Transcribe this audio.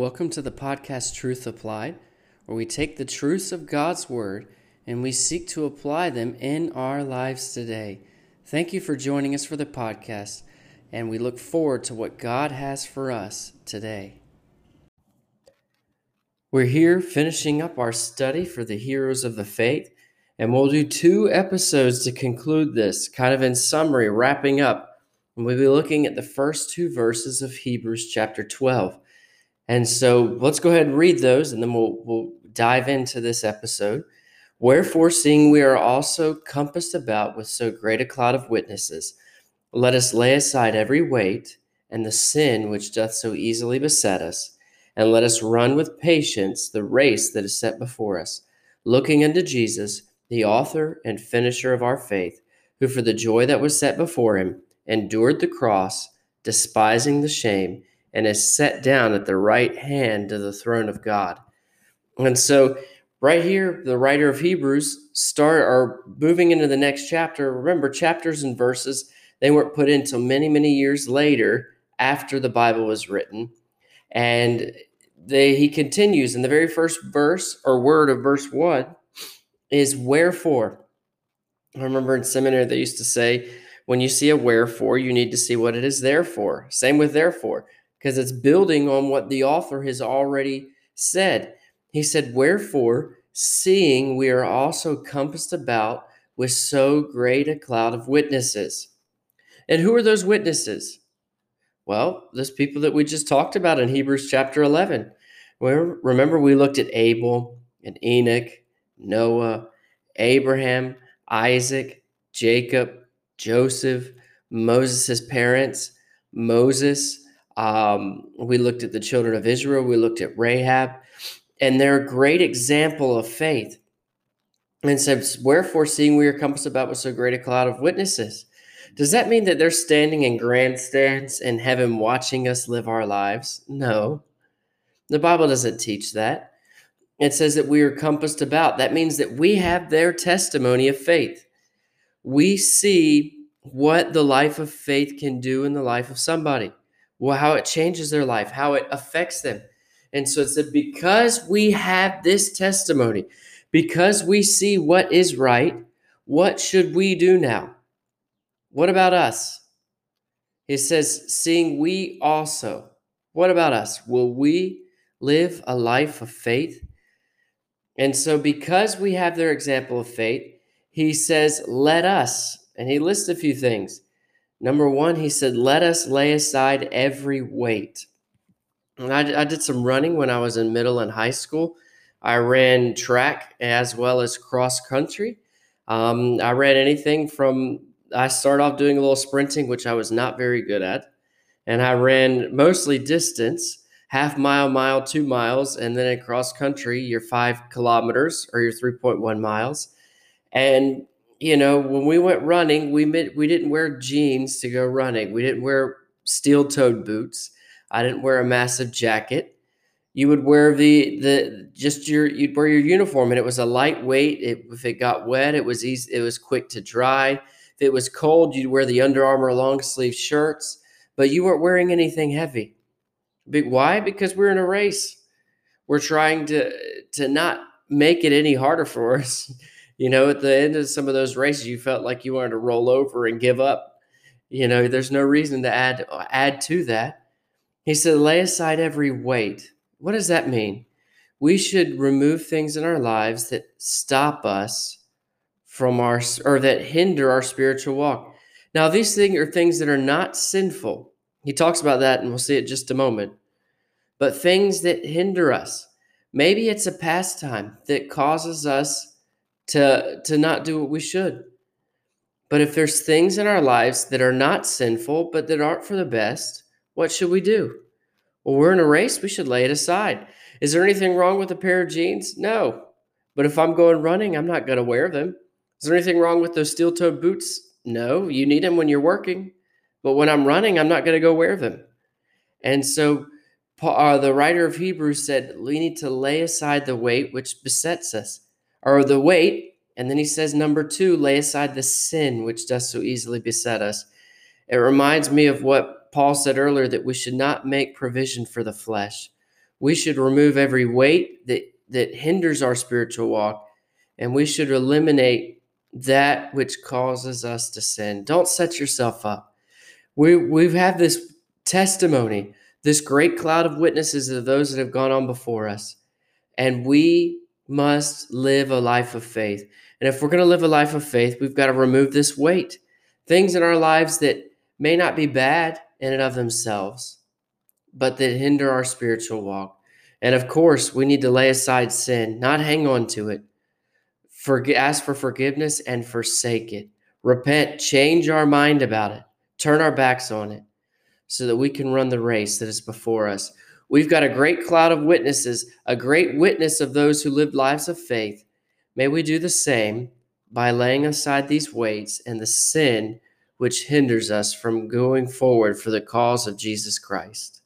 Welcome to the podcast Truth Applied, where we take the truths of God's Word and we seek to apply them in our lives today. Thank you for joining us for the podcast, and we look forward to what God has for us today. We're here finishing up our study for the heroes of the faith, and we'll do two episodes to conclude this, kind of in summary, wrapping up. And we'll be looking at the first two verses of Hebrews chapter 12. And so let's go ahead and read those and then we'll, we'll dive into this episode. Wherefore, seeing we are also compassed about with so great a cloud of witnesses, let us lay aside every weight and the sin which doth so easily beset us, and let us run with patience the race that is set before us, looking unto Jesus, the author and finisher of our faith, who for the joy that was set before him endured the cross, despising the shame and is set down at the right hand of the throne of God. And so, right here, the writer of Hebrews start are moving into the next chapter. Remember, chapters and verses they weren't put in until many, many years later after the Bible was written, and they he continues in the very first verse or word of verse one is wherefore. I remember in seminary they used to say, when you see a wherefore, you need to see what it is there for. Same with therefore because it's building on what the author has already said. He said, Wherefore, seeing we are also compassed about with so great a cloud of witnesses. And who are those witnesses? Well, those people that we just talked about in Hebrews chapter 11. Where remember we looked at Abel and Enoch, Noah, Abraham, Isaac, Jacob, Joseph, Moses' parents, Moses, um, we looked at the children of Israel, we looked at Rahab, and they're a great example of faith. And says, Wherefore, seeing we are compassed about with so great a cloud of witnesses. Does that mean that they're standing in grandstands in heaven watching us live our lives? No. The Bible doesn't teach that. It says that we are compassed about. That means that we have their testimony of faith. We see what the life of faith can do in the life of somebody well, how it changes their life, how it affects them. And so it said, because we have this testimony, because we see what is right, what should we do now? What about us? It says, seeing we also. What about us? Will we live a life of faith? And so, because we have their example of faith, he says, let us. And he lists a few things. Number one, he said, Let us lay aside every weight. And I, I did some running when I was in middle and high school. I ran track as well as cross country. Um, I ran anything from, I started off doing a little sprinting, which I was not very good at. And I ran mostly distance, half mile, mile, two miles, and then in cross country, your five kilometers or your 3.1 miles. And you know, when we went running, we we didn't wear jeans to go running. We didn't wear steel-toed boots. I didn't wear a massive jacket. You would wear the the just your you'd wear your uniform, and it was a lightweight. It, if it got wet, it was easy. It was quick to dry. If it was cold, you'd wear the Under Armour long sleeve shirts, but you weren't wearing anything heavy. Why? Because we're in a race. We're trying to to not make it any harder for us you know, at the end of some of those races, you felt like you wanted to roll over and give up. You know, there's no reason to add add to that. He said, lay aside every weight. What does that mean? We should remove things in our lives that stop us from our or that hinder our spiritual walk. Now, these things are things that are not sinful. He talks about that, and we'll see it just a moment. But things that hinder us. Maybe it's a pastime that causes us to to not do what we should. But if there's things in our lives that are not sinful but that aren't for the best, what should we do? Well, we're in a race, we should lay it aside. Is there anything wrong with a pair of jeans? No. But if I'm going running, I'm not going to wear them. Is there anything wrong with those steel toed boots? No, you need them when you're working. But when I'm running, I'm not going to go wear them. And so uh, the writer of Hebrews said, we need to lay aside the weight which besets us or the weight. And then he says, number two, lay aside the sin which does so easily beset us. It reminds me of what Paul said earlier that we should not make provision for the flesh. We should remove every weight that, that hinders our spiritual walk, and we should eliminate that which causes us to sin. Don't set yourself up. We, we've this testimony, this great cloud of witnesses of those that have gone on before us, and we must live a life of faith. And if we're going to live a life of faith, we've got to remove this weight. Things in our lives that may not be bad in and of themselves, but that hinder our spiritual walk. And of course, we need to lay aside sin, not hang on to it. Forg- ask for forgiveness and forsake it. Repent, change our mind about it, turn our backs on it, so that we can run the race that is before us. We've got a great cloud of witnesses, a great witness of those who lived lives of faith. May we do the same by laying aside these weights and the sin which hinders us from going forward for the cause of Jesus Christ.